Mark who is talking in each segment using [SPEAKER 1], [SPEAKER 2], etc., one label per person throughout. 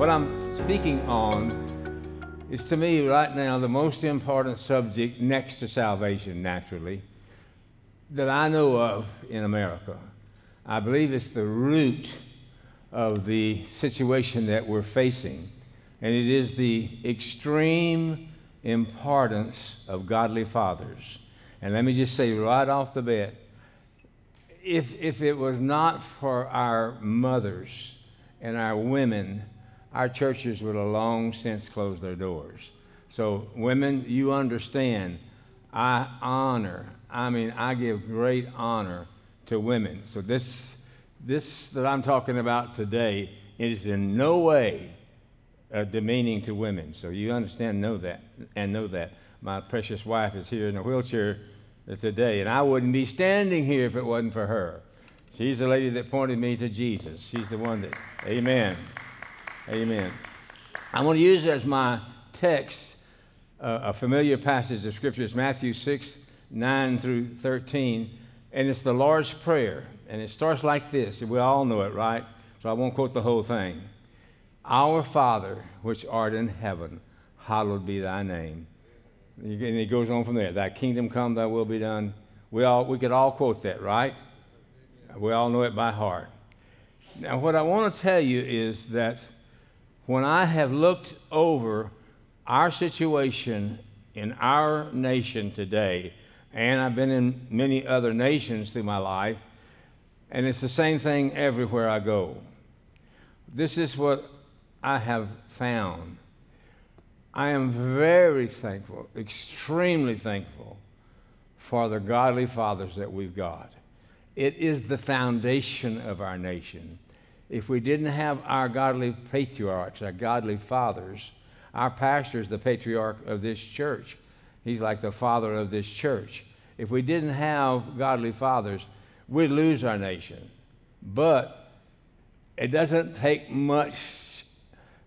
[SPEAKER 1] What I'm speaking on is to me right now the most important subject next to salvation, naturally, that I know of in America. I believe it's the root of the situation that we're facing, and it is the extreme importance of godly fathers. And let me just say right off the bat if, if it was not for our mothers and our women, our churches would have long since closed their doors. So, women, you understand, I honor, I mean, I give great honor to women. So, this, this that I'm talking about today is in no way uh, demeaning to women. So, you understand, know that, and know that. My precious wife is here in a wheelchair today, and I wouldn't be standing here if it wasn't for her. She's the lady that pointed me to Jesus. She's the one that, amen. Amen. I'm going to use as my text uh, a familiar passage of Scripture. It's Matthew 6, 9 through 13, and it's the Lord's Prayer. And it starts like this. We all know it, right? So I won't quote the whole thing. Our Father, which art in heaven, hallowed be thy name. And it goes on from there. Thy kingdom come, thy will be done. We, all, we could all quote that, right? We all know it by heart. Now, what I want to tell you is that when I have looked over our situation in our nation today, and I've been in many other nations through my life, and it's the same thing everywhere I go. This is what I have found. I am very thankful, extremely thankful for the godly fathers that we've got. It is the foundation of our nation. If we didn't have our godly patriarchs, our godly fathers, our pastor is the patriarch of this church. He's like the father of this church. If we didn't have godly fathers, we'd lose our nation. But it doesn't take much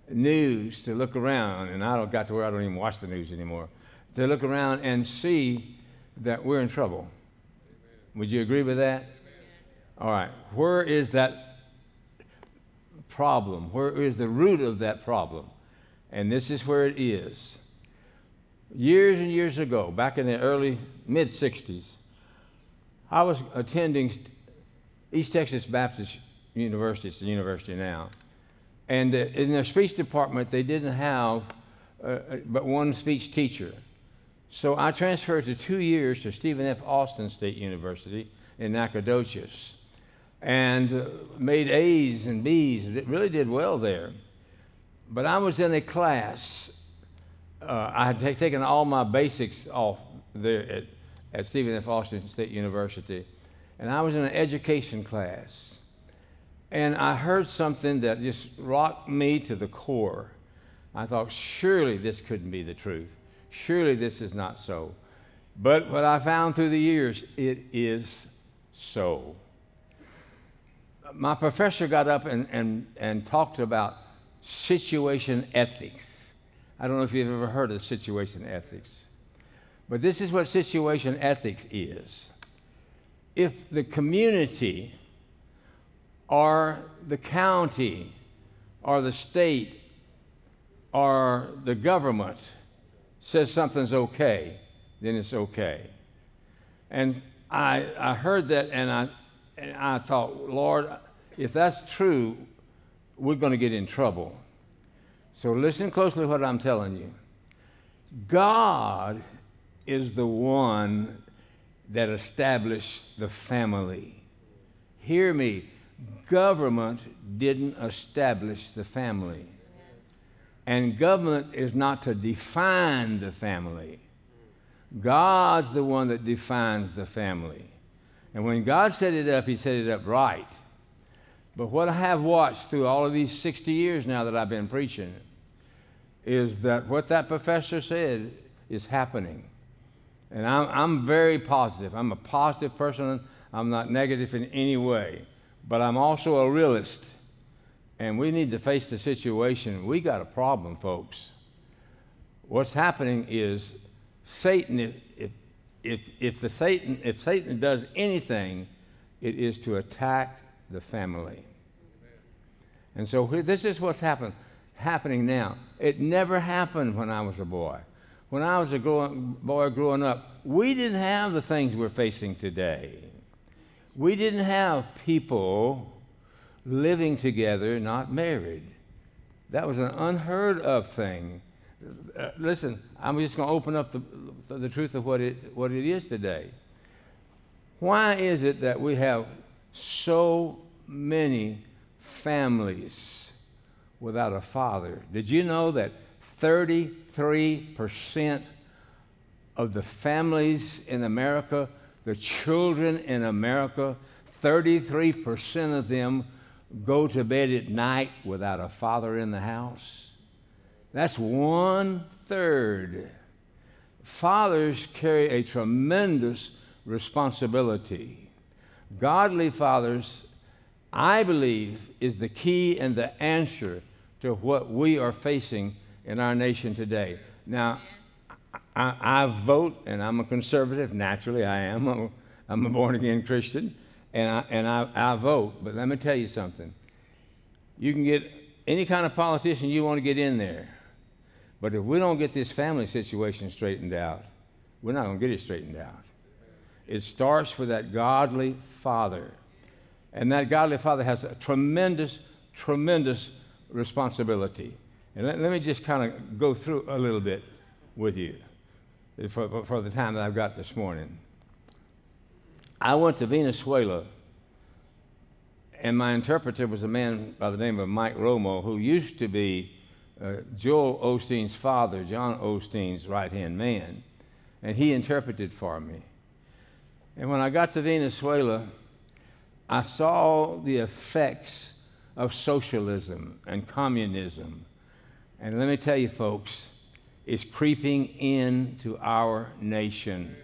[SPEAKER 1] news to look around, and I don't got to where I don't even watch the news anymore, to look around and see that we're in trouble. Would you agree with that? All right. Where is that problem? Where is the root of that problem? And this is where it is. Years and years ago, back in the early mid 60s, I was attending East Texas Baptist University, it's the university now. And uh, in their speech department, they didn't have uh, uh, but one speech teacher. So I transferred to two years to Stephen F. Austin State University in Nacogdoches and uh, made A's and B's. It really did well there. But I was in a class. Uh, I had t- taken all my basics off there at, at Stephen F. Austin State University, and I was in an education class. And I heard something that just rocked me to the core. I thought, surely this couldn't be the truth. Surely this is not so. But what I found through the years, it is so my professor got up and, and, and talked about situation ethics. I don't know if you've ever heard of situation ethics, but this is what situation ethics is. If the community or the county or the state or the government says something's okay, then it's okay. And I, I heard that and I, and I thought, Lord, if that's true, we're going to get in trouble. So listen closely to what I'm telling you. God is the one that established the family. Hear me. Government didn't establish the family. And government is not to define the family. God's the one that defines the family. And when God set it up, He set it up right. But what I have watched through all of these 60 years now that I've been preaching is that what that professor said is happening. And I'm, I'm very positive. I'm a positive person. I'm not negative in any way. But I'm also a realist. And we need to face the situation. We got a problem, folks. What's happening is Satan, if, if, the Satan, if Satan does anything, it is to attack the family. And so this is what's happening now. It never happened when I was a boy. When I was a boy growing up, we didn't have the things we're facing today. We didn't have people living together, not married. That was an unheard of thing. Uh, listen, I'm just going to open up the, the truth of what it, what it is today. Why is it that we have so many families without a father? Did you know that 33% of the families in America, the children in America, 33% of them go to bed at night without a father in the house? That's one third. Fathers carry a tremendous responsibility. Godly fathers, I believe, is the key and the answer to what we are facing in our nation today. Now, I, I vote, and I'm a conservative. Naturally, I am. I'm a, I'm a born again Christian, and, I, and I, I vote. But let me tell you something. You can get any kind of politician you want to get in there. But if we don't get this family situation straightened out, we're not going to get it straightened out. It starts with that godly father. And that godly father has a tremendous, tremendous responsibility. And let, let me just kind of go through a little bit with you for, for the time that I've got this morning. I went to Venezuela, and my interpreter was a man by the name of Mike Romo, who used to be uh, Joel Osteen's father, John Osteen's right hand man, and he interpreted for me. And when I got to Venezuela, I saw the effects of socialism and communism and let me tell you, folks, it's creeping into our nation.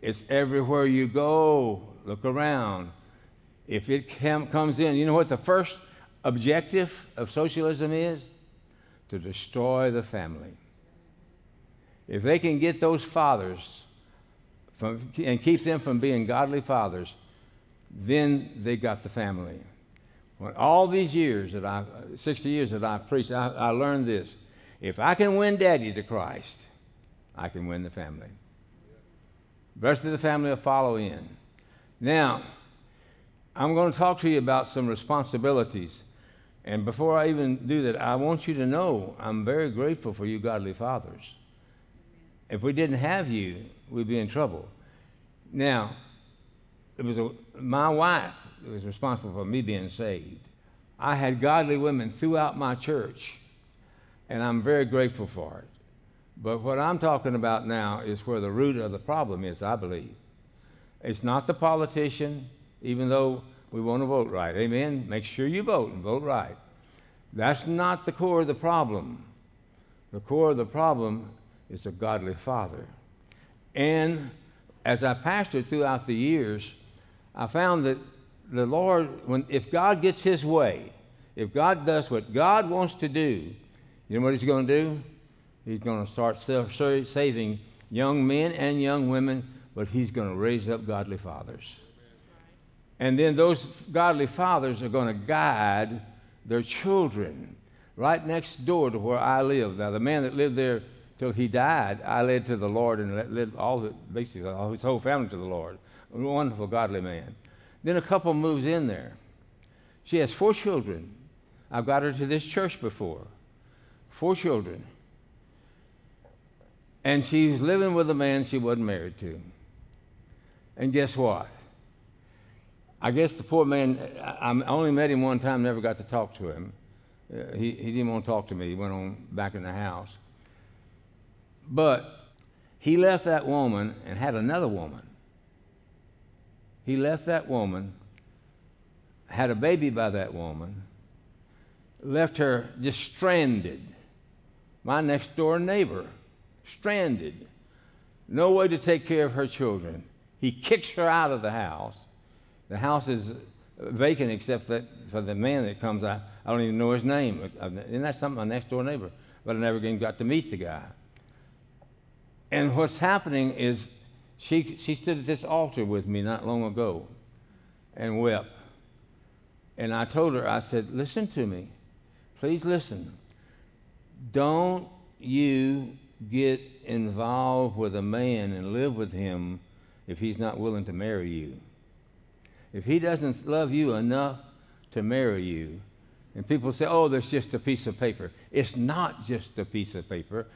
[SPEAKER 1] It's everywhere you go. Look around. If it comes in, you know what the first objective of socialism is? To destroy the family. If they can get those fathers from, and keep them from being godly fathers, then they got the family. When all these years that I, 60 years that I've preached, I, I learned this. If I can win daddy to Christ, I can win the family. The rest of the family will follow in. Now, I'm going to talk to you about some responsibilities. And before I even do that, I want you to know I'm very grateful for you, godly fathers. If we didn't have you, we'd be in trouble. Now, it was a, my wife who was responsible for me being saved. I had godly women throughout my church, and I'm very grateful for it. But what I'm talking about now is where the root of the problem is, I believe. It's not the politician, even though we want to vote right. Amen? Make sure you vote and vote right. That's not the core of the problem. The core of the problem is a godly father. And as I pastored throughout the years, I found that the Lord, when, if God gets his way, if God does what God wants to do, you know what he's going to do? He's going to start saving young men and young women, but he's going to raise up godly fathers. And then those godly fathers are going to guide their children right next door to where I live. Now, the man that lived there till he died, I led to the Lord and led all the, basically all his whole family to the Lord. A wonderful, godly man. Then a couple moves in there. She has four children. I've got her to this church before. Four children. And she's living with a man she wasn't married to. And guess what? I guess the poor man, I, only met him one time, never got to talk to him. Uh, he, he didn't want to talk to me. He went on back in the house. But he left that woman and had another woman. He left that woman, had a baby by that woman, left her just stranded. My next door neighbor, stranded. No way to take care of her children. He kicks her out of the house. The house is vacant except that for the man that comes. I, I don't even know his name. Isn't that something? My next door neighbor. But I never even got to meet the guy. And what's happening is she, she stood at this altar with me not long ago and wept. And I told her, I said, Listen to me. please listen. Don't you get involved with a man and live with him if he's not willing to marry you. If he doesn't love you enough to marry you, and people say, oh, there's just a piece of paper. It's not just a piece of paper.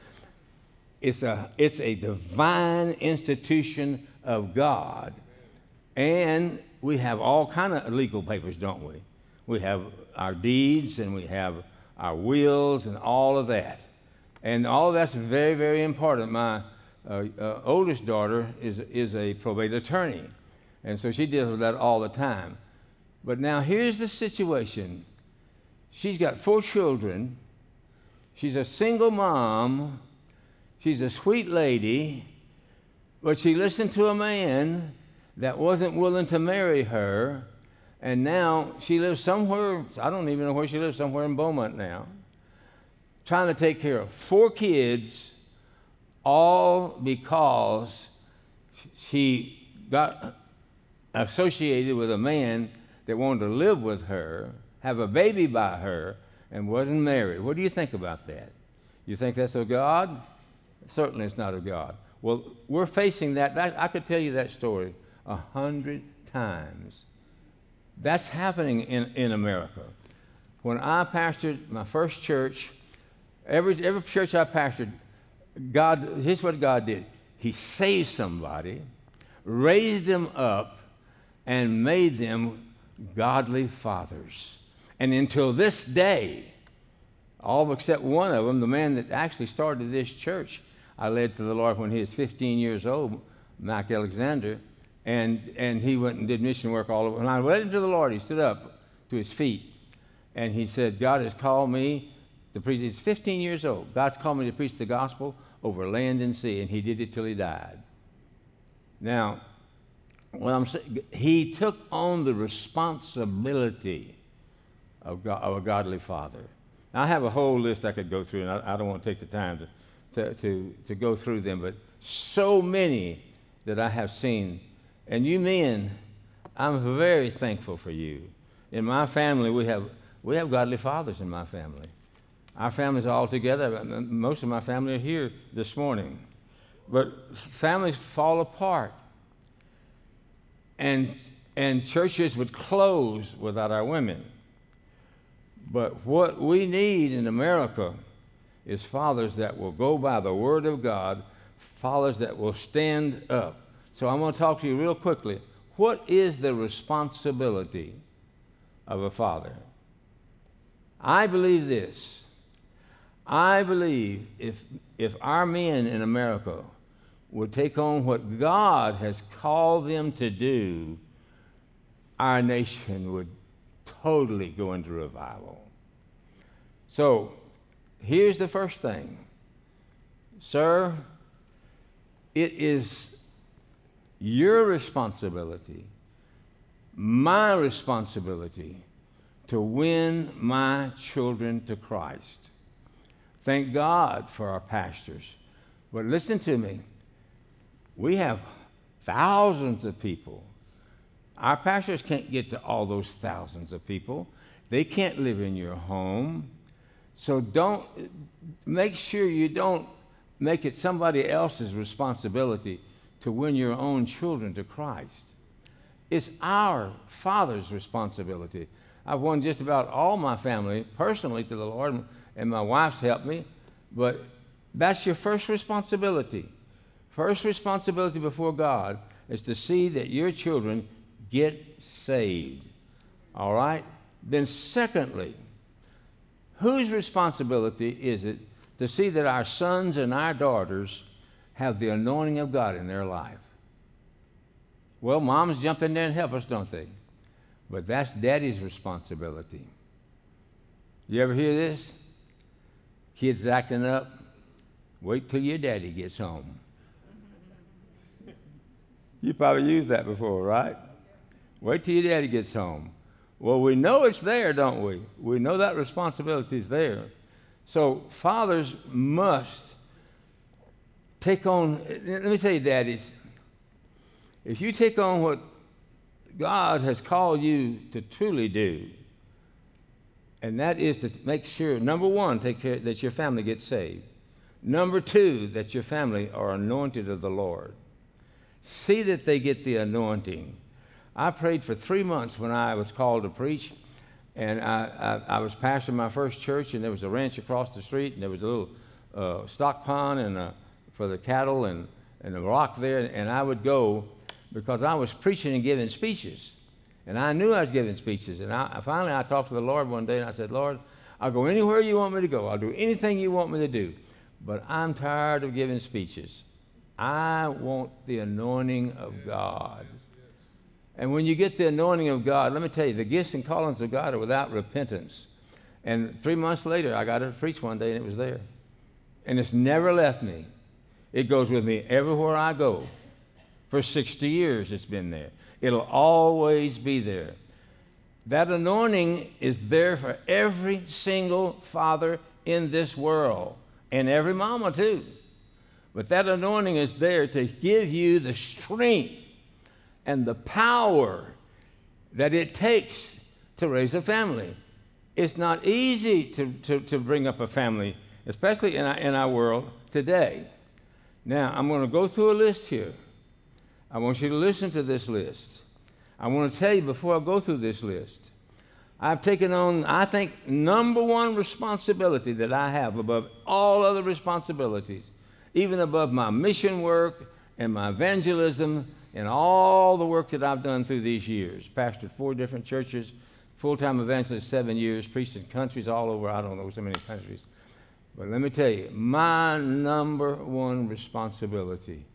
[SPEAKER 1] It's a, it's a divine institution of God. And we have all kind of legal papers, don't we? We have our deeds and we have our wills and all of that. And all of that's very, very important. My uh, uh, oldest daughter is, is a probate attorney, and so she deals with that all the time. But now here's the situation she's got four children, she's a single mom, she's a sweet lady, but she listened to a man that wasn't willing to marry her. And now she lives somewhere, I don't even know where she lives, somewhere in Beaumont now trying to take care of four kids, all because she got associated with a man that wanted to live with her, have a baby by her, and wasn't married. What do you think about that? You think that's of God? Certainly it's not of God. Well, we're facing that. that I could tell you that story a hundred times. That's happening in, in America. When I pastored my first church, Every, every church I pastored, God, here's what God did He saved somebody, raised them up, and made them godly fathers. And until this day, all except one of them, the man that actually started this church, I led to the Lord when he was 15 years old, Mike Alexander, and, and he went and did mission work all over. When I led him to the Lord, he stood up to his feet, and he said, God has called me to preach. He's 15 years old. God's called me to preach the gospel over land and sea, and he did it till he died. Now, what I'm saying, he took on the responsibility of, God, of a godly father. Now, I have a whole list I could go through, and I, I don't want to take the time to, to, to, to go through them, but so many that I have seen. And you men, I'm very thankful for you. In my family, we have, we have godly fathers in my family. Our families are all together. Most of my family are here this morning. But families fall apart. And, and churches would close without our women. But what we need in America is fathers that will go by the Word of God, fathers that will stand up. So I'm going to talk to you real quickly. What is the responsibility of a father? I believe this I believe if, if our men in America would take on what God has called them to do, our nation would totally go into revival. So here's the first thing Sir, it is your responsibility, my responsibility, to win my children to Christ. Thank God for our pastors. But listen to me. We have thousands of people. Our pastors can't get to all those thousands of people. They can't live in your home. So don't make sure you don't make it somebody else's responsibility to win your own children to Christ. It's our Father's responsibility. I've won just about all my family personally to the Lord and my wife's helped me, but that's your first responsibility. First responsibility before God is to see that your children get saved. All right? Then, secondly, whose responsibility is it to see that our sons and our daughters have the anointing of God in their life? Well, moms jump in there and help us, don't they? But that's daddy's responsibility. You ever hear this? Kids acting up, wait till your daddy gets home. You probably used that before, right? Wait till your daddy gets home. Well, we know it's there, don't we? We know that responsibility is there. So fathers must take on, let me say, daddies, if you take on what God has called you to truly do, And that is to make sure, number one, take care that your family gets saved. Number two, that your family are anointed of the Lord. See that they get the anointing. I prayed for three months when I was called to preach, and I, I, I was pastoring my first church, and there was a ranch across the street, and there was a little uh, stock pond and a, for the cattle and, and a rock there, and I would go because I was preaching and giving speeches. And I knew I was giving speeches. And I, finally, I talked to the Lord one day and I said, Lord, I'll go anywhere you want me to go. I'll do anything you want me to do. But I'm tired of giving speeches. I want the anointing of God. And when you get the anointing of God, let me tell you, the gifts and callings of God are without repentance. And three months later, I got to preach one day and it was there. And it's never left me. It goes with me everywhere I go. For 60 years, it's been there. It'll always be there. That anointing is there for every single father in this world and every mama, too. But that anointing is there to give you the strength and the power that it takes to raise a family. It's not easy to, to, to bring up a family, especially in our, in our world today. Now, I'm going to go through a list here. I want you to listen to this list. I want to tell you before I go through this list. I've taken on, I think, number one responsibility that I have above all other responsibilities, even above my mission work and my evangelism and all the work that I've done through these years. Pastored four different churches, full time evangelist seven years, preached in countries all over, I don't know so many countries. But let me tell you, my number one responsibility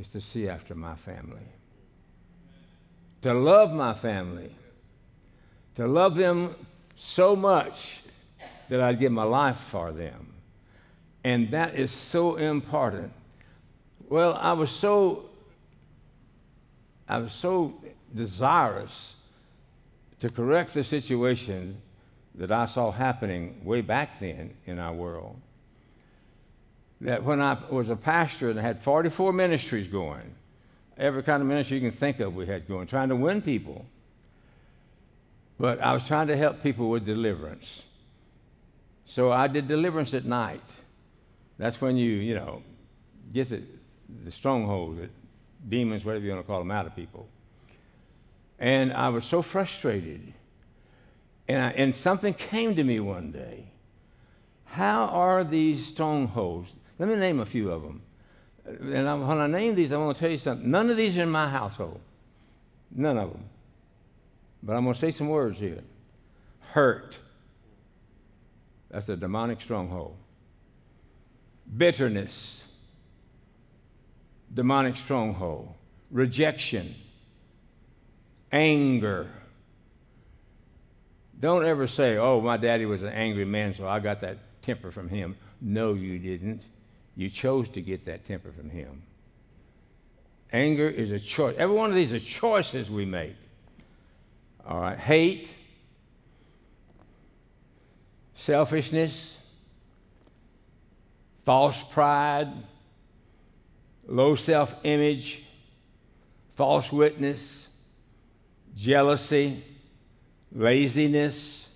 [SPEAKER 1] is to see after my family, to love my family, to love them so much that I'd give my life for them. And that is so important. Well, I was so I was so desirous to correct the situation that I saw happening way back then in our world that when I was a pastor and I had 44 ministries going, every kind of ministry you can think of we had going, trying to win people. But I was trying to help people with deliverance. So I did deliverance at night. That's when you, you know, get the, the stronghold, the demons, whatever you want to call them, out of people. And I was so frustrated. And, I, and something came to me one day. How are these strongholds? Let me name a few of them. And I, when I name these, I want to tell you something. None of these are in my household. None of them. But I'm going to say some words here. Hurt. That's a demonic stronghold. Bitterness. Demonic stronghold. Rejection. Anger. Don't ever say, oh, my daddy was an angry man, so I got that temper from him. No, you didn't. You chose to get that temper from Him. Anger is a choice. Every one of these are choices we make. All right. Hate, selfishness, false pride, low self image, false witness, jealousy, laziness,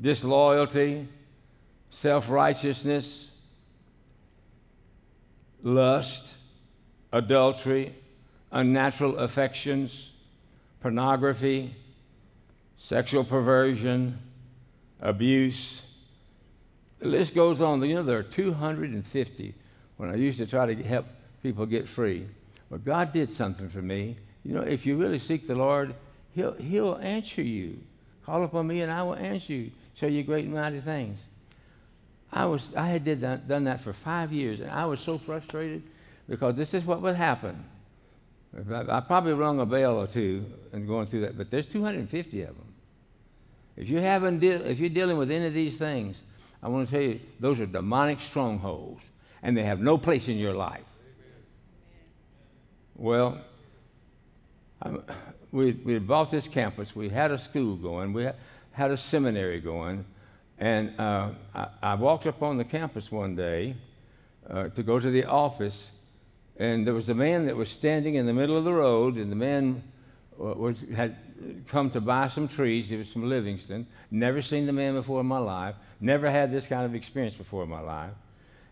[SPEAKER 1] disloyalty, self righteousness lust, adultery, unnatural affections, pornography, sexual perversion, abuse. The list goes on. You know, there are 250 when I used to try to help people get free. But God did something for me. You know, if you really seek the Lord, He'll, he'll answer you. Call upon me and I will answer you, show you great and mighty things. I, was, I had did that, done that for five years, and I was so frustrated because this is what would happen. I, I probably rung a bell or two in going through that, but there's 250 of them. If, you haven't de- if you're dealing with any of these things, I want to tell you, those are demonic strongholds, and they have no place in your life. Well, I'm, we, we bought this campus. We had a school going. We had a seminary going. And uh, I, I, walked up on the campus one day uh, to go to the office, and there was a man that was standing in the middle of the road, and the man was, had come to buy some trees. He was from Livingston. Never seen the man before in my life. Never had this kind of experience before in my life.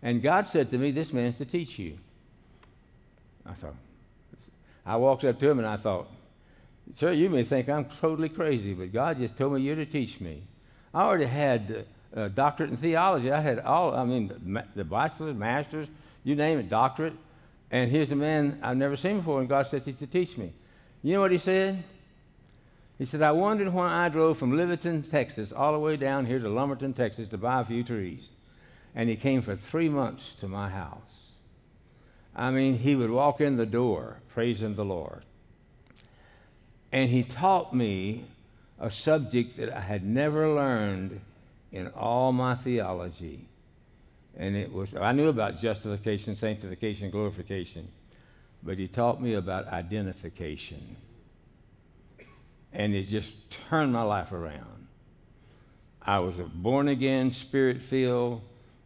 [SPEAKER 1] And God said to me, This man's to teach you. I thought, I walked up to him and I thought, Sir, you may think I'm totally crazy, but God just told me you're to teach me. I already had uh, a doctorate in theology. I had all, I mean, the bachelor's, master's, you name it, doctorate. And here's a man I've never seen before, and God says he's to teach me. You know what he said? He said, I wondered why I drove from Livingston, Texas, all the way down here to Lumberton, Texas to buy a few trees. And he came for three months to my house. I mean, he would walk in the door praising the Lord. And he taught me a subject that I had never learned in all my theology. And it was, I knew about justification, sanctification, glorification, but he taught me about identification. And it just turned my life around. I was a born again, spirit filled,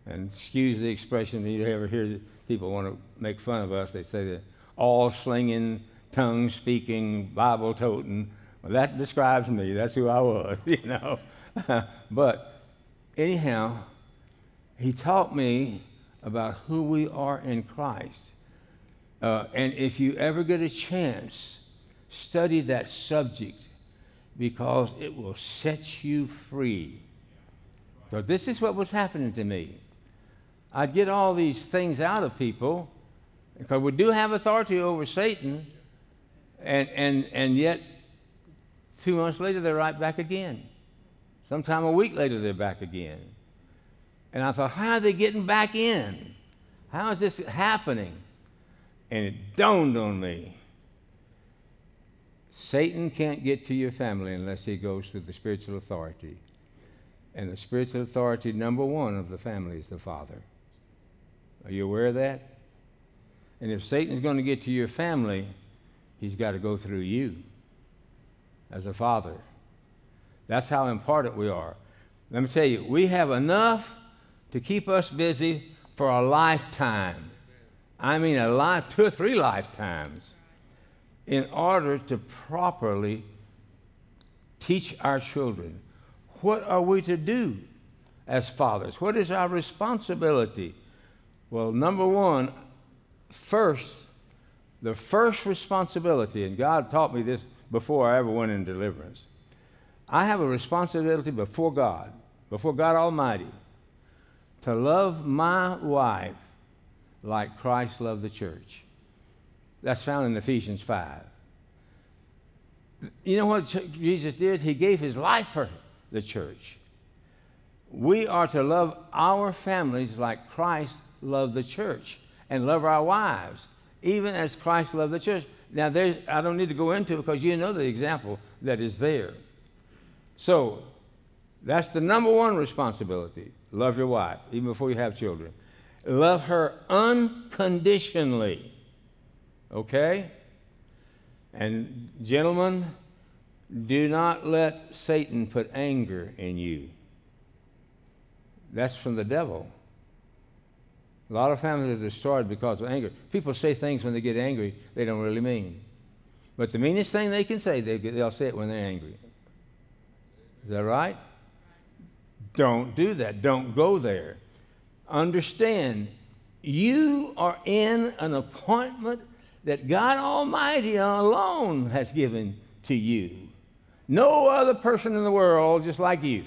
[SPEAKER 1] and excuse the expression, you ever hear people want to make fun of us, they say that all slinging, tongue speaking, Bible toting. Well, that describes me. That's who I was, you know. but anyhow, he taught me about who we are in Christ. Uh, and if you ever get a chance, study that subject because it will set you free. So, this is what was happening to me. I'd get all these things out of people because we do have authority over Satan, and, and, and yet two months later they're right back again. Sometime a week later they're back again. And I thought, how are they getting back in? How is this happening? And it dawned on me Satan can't get to your family unless he goes through the spiritual authority. And the spiritual authority, number one of the family, is the father. Are you aware of that? And if Satan's going to get to your family, he's got to go through you as a father. That's how important we are. Let me tell you, we have enough to keep us busy for a lifetime. I mean, a life, two or three lifetimes, in order to properly teach our children. What are we to do as fathers? What is our responsibility? Well, number one, first, the first responsibility, and God taught me this before I ever went in deliverance. I have a responsibility before God, before God Almighty, to love my wife like Christ loved the church. That's found in Ephesians 5. You know what Jesus did? He gave his life for the church. We are to love our families like Christ loved the church and love our wives, even as Christ loved the church. Now, I don't need to go into it because you know the example that is there. So, that's the number one responsibility. Love your wife, even before you have children. Love her unconditionally. Okay? And, gentlemen, do not let Satan put anger in you. That's from the devil. A lot of families are destroyed because of anger. People say things when they get angry they don't really mean. But the meanest thing they can say, they, they'll say it when they're angry. Is that right? Don't do that. Don't go there. Understand, you are in an appointment that God Almighty alone has given to you. No other person in the world just like you.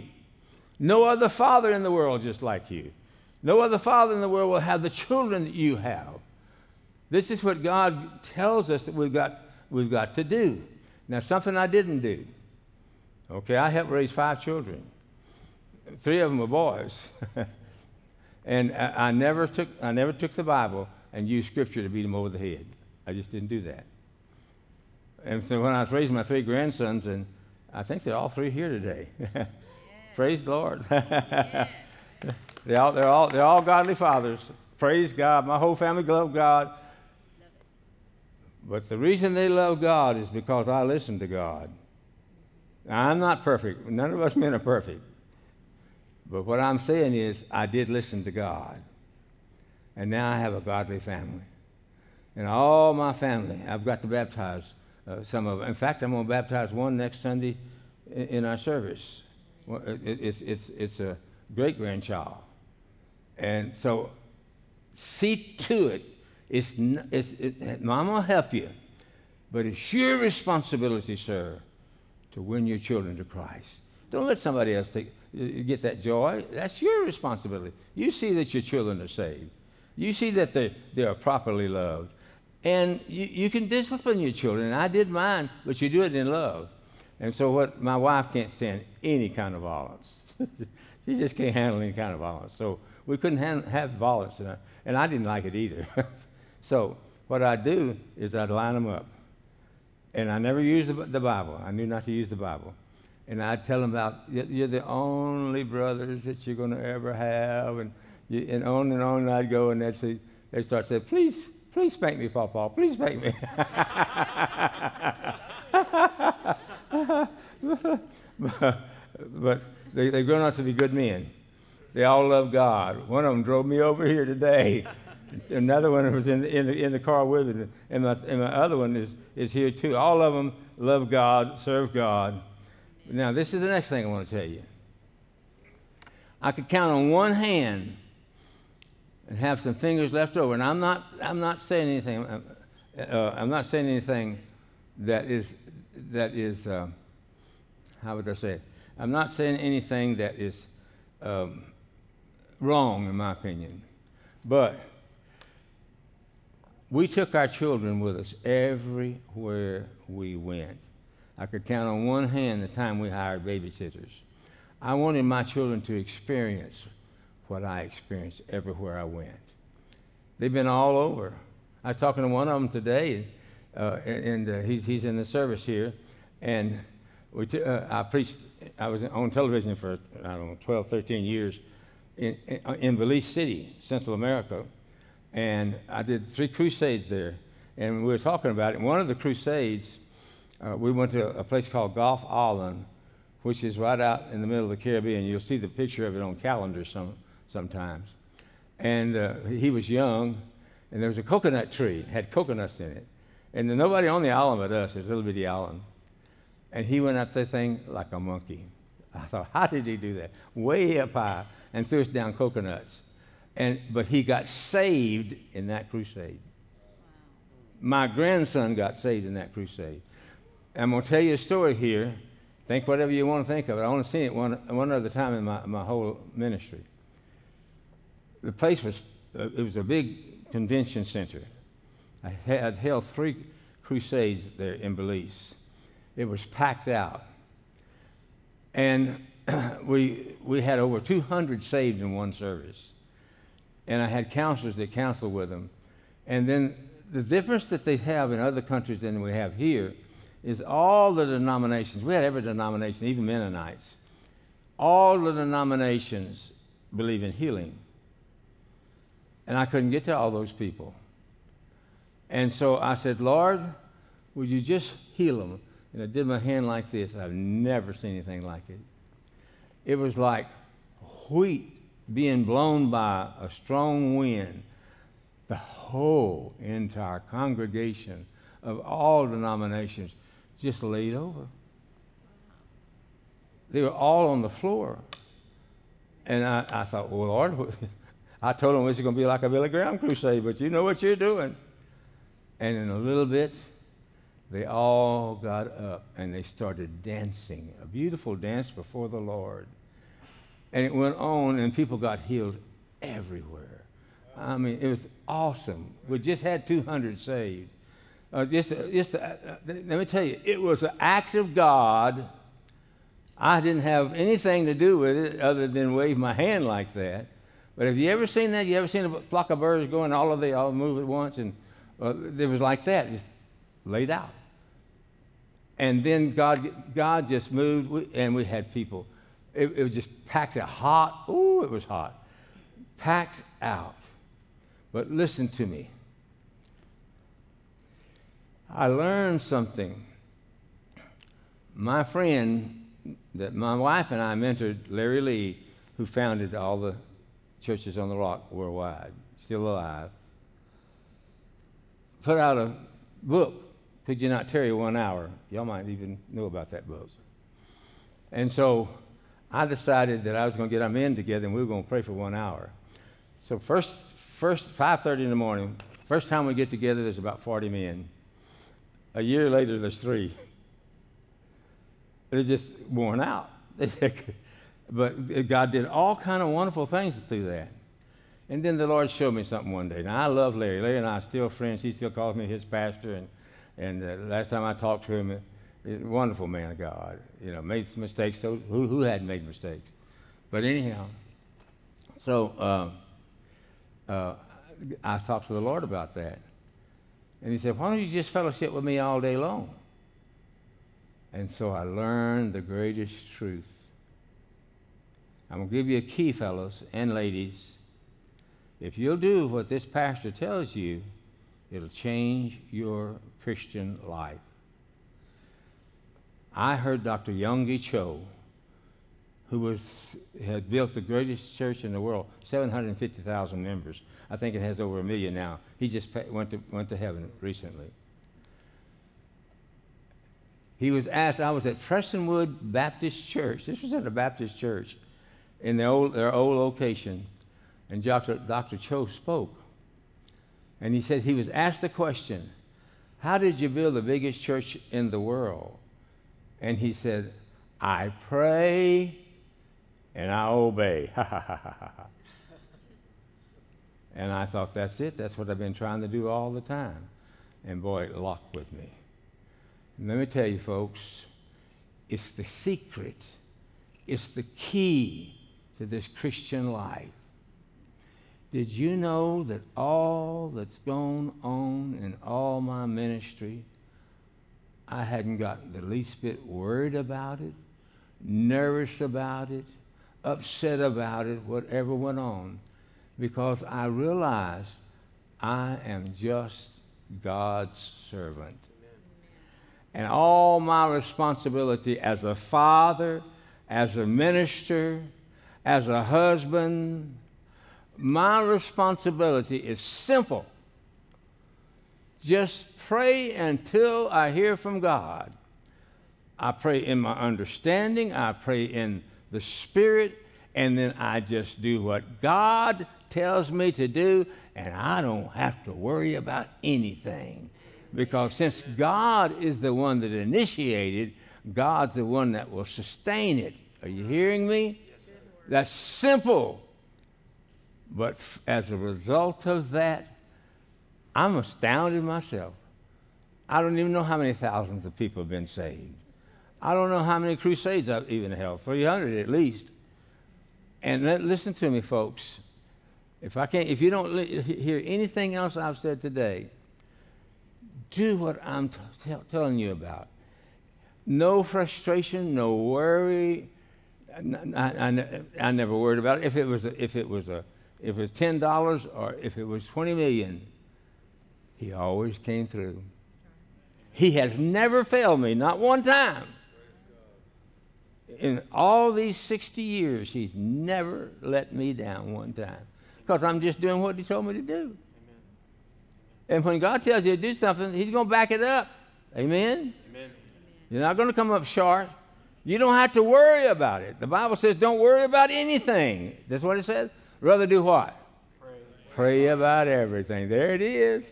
[SPEAKER 1] No other father in the world just like you. No other father in the world will have the children that you have. This is what God tells us that we've got, we've got to do. Now, something I didn't do. Okay, I helped raise five children. Three of them were boys. and I, I, never took, I never took the Bible and used Scripture to beat them over the head. I just didn't do that. And so when I was raising my three grandsons, and I think they're all three here today. yeah. Praise the Lord. yeah. they're, all, they're, all, they're all godly fathers. Praise God. My whole family love God. But the reason they love God is because I listen to God. Now, I'm not perfect. None of us men are perfect. But what I'm saying is, I did listen to God. And now I have a godly family. And all my family, I've got to baptize uh, some of them. In fact, I'm going to baptize one next Sunday in, in our service. Well, it, it's, it's, it's a great grandchild. And so see to it. It's, it's, it, Mom will help you, but it's your responsibility, sir, to win your children to Christ. Don't let somebody else take, get that joy. That's your responsibility. You see that your children are saved. You see that they, they are properly loved. And you, you can discipline your children. I did mine, but you do it in love. And so what my wife can't stand any kind of violence. she just can't handle any kind of violence. So we couldn't have, have violence, and I, and I didn't like it either. so what I do is I'd line them up. And I never used the, the Bible. I knew not to use the Bible. And I'd tell them about, you're the only brothers that you're going to ever have. And, you, and on and on I'd go, and they'd, say, they'd start saying, please, please spank me, Papa. Please spank me. but they, they've grown up to be good men. They all love God. One of them drove me over here today. Another one was in the, in the, in the car with me. And my, and my other one is, is here too. All of them love God, serve God. Now, this is the next thing I want to tell you. I could count on one hand and have some fingers left over. And I'm not, I'm not saying anything. Uh, uh I'm not saying anything that is, that is uh, how would I say it? I'm not saying anything that is um, wrong, in my opinion. But we took our children with us everywhere we went. I could count on one hand the time we hired babysitters. I wanted my children to experience what I experienced everywhere I went. They've been all over. I was talking to one of them today, uh, and uh, he's, he's in the service here, and we t- uh, I preached, I was on television for, I don't know, 12, 13 years in, in, in Belize City, Central America, and I did three crusades there. And we were talking about it. One of the crusades, uh, we went to a place called Gulf Island, which is right out in the middle of the Caribbean. You'll see the picture of it on calendars some, sometimes. And uh, he was young, and there was a coconut tree, had coconuts in it. And nobody on the island but us, it's a little bitty island. And he went up the thing like a monkey. I thought, how did he do that? Way up high and threw us down coconuts. And, but he got saved in that crusade. My grandson got saved in that crusade. I'm going to tell you a story here. Think whatever you want to think of it. I only seen it one, one other time in my, my whole ministry. The place was, uh, it was a big convention center. I had held three crusades there in Belize. It was packed out. And we, we had over 200 saved in one service. And I had counselors that counseled with them. And then the difference that they have in other countries than we have here is all the denominations, we had every denomination, even Mennonites, all the denominations believe in healing. And I couldn't get to all those people. And so I said, Lord, would you just heal them? And I did my hand like this. I've never seen anything like it. It was like wheat being blown by a strong wind. The whole entire congregation of all denominations just laid over. They were all on the floor. And I, I thought, well, Lord, I told them this is going to be like a Billy Graham crusade, but you know what you're doing. And in a little bit, they all got up and they started dancing, a beautiful dance before the Lord. And it went on, and people got healed everywhere. I mean, it was awesome. We just had 200 saved. Uh, just, just uh, uh, let me tell you, it was an act of God. I didn't have anything to do with it other than wave my hand like that. But have you ever seen that? You ever seen a flock of birds going, all of they all move at once? And uh, it was like that, just laid out. And then God, God just moved, and we had people. It, it was just packed out, hot. Ooh, it was hot. Packed out. But listen to me. I learned something. My friend that my wife and I mentored, Larry Lea, who founded all the churches on the rock worldwide, still alive, put out a book Could you not tarry one hour? Y'all might even know about that book. And so I decided that I was going to get our men together and we were going to pray for one hour. So first, first 5.30 in the morning, first time we get together, there's about 40 men. A year later, there's three. They're just worn out. but God did all kind of wonderful things through that. And then the Lord showed me something one day. Now, I love Larry. Larry and I are still friends. He still calls me his pastor. And, and uh, last time I talked to him, uh, wonderful man of God. You know, made mistakes. So who, who hadn't made mistakes? But anyhow, so uh, uh, I talked to the Lord about that. And he said, Why don't you just fellowship with me all day long? And so I learned the greatest truth. I'm going to give you a key, fellows and ladies. If you'll do what this pastor tells you, it'll change your Christian life. I heard Dr. Yonggi Cho, who was, had built the greatest church in the world, 750,000 members. I think it has over a million now. He just went to, went to heaven recently. He was asked, I was at Prestonwood Baptist Church. This was at a Baptist church in the old, their old location. And Dr. Dr. Cho spoke. And he said he was asked the question, How did you build the biggest church in the world? And he said, I pray and I obey. and I thought, That's it. That's what I've been trying to do all the time. And boy, it locked with me. And let me tell you, folks, it's the secret, it's the key to this Christian life. Did you know that all that's gone on in all my ministry, I hadn't gotten the least bit worried about it, nervous about it, upset about it, whatever went on, because I realized I am just God's servant. And all my responsibility as a father, as a minister, as a husband, my responsibility is simple. Just pray until I hear from God. I pray in my understanding, I pray in the Spirit, and then I just do what God tells me to do, and I don't have to worry about anything. Because since God is the one that initiated, God's the one that will sustain it. Are you hearing me? Yes, That's simple. But f- as a result of that, I'm astounded myself. I don't even know how many thousands of people have been saved. I don't know how many crusades I've even held, 300 at least. And let, listen to me, folks. If I can't, if you don't li- hear anything else I've said today, do what I'm t- t- telling you about. No frustration, no worry. I, I, I, never worried about it. If it was a, if it was a if it was ten dollars or if it was twenty million, he always came through. He has never failed me, not one time. In all these 60 years, he's never let me down one time. Because I'm just doing what he told me to do. Amen. And when God tells you to do something, He's going to back it up. Amen? Amen. You're not going to come up short. You don't have to worry about it. The Bible says, don't worry about anything. That's what it says. Rather do what? Pray. Pray about everything. There it is.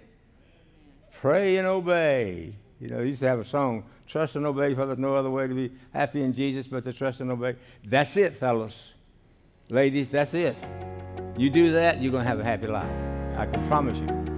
[SPEAKER 1] Pray and obey. You know, you used to have a song, trust and obey, for there's no other way to be happy in Jesus but to trust and obey. That's it, fellas. Ladies, that's it. You do that, you're going to have a happy life. I can promise you.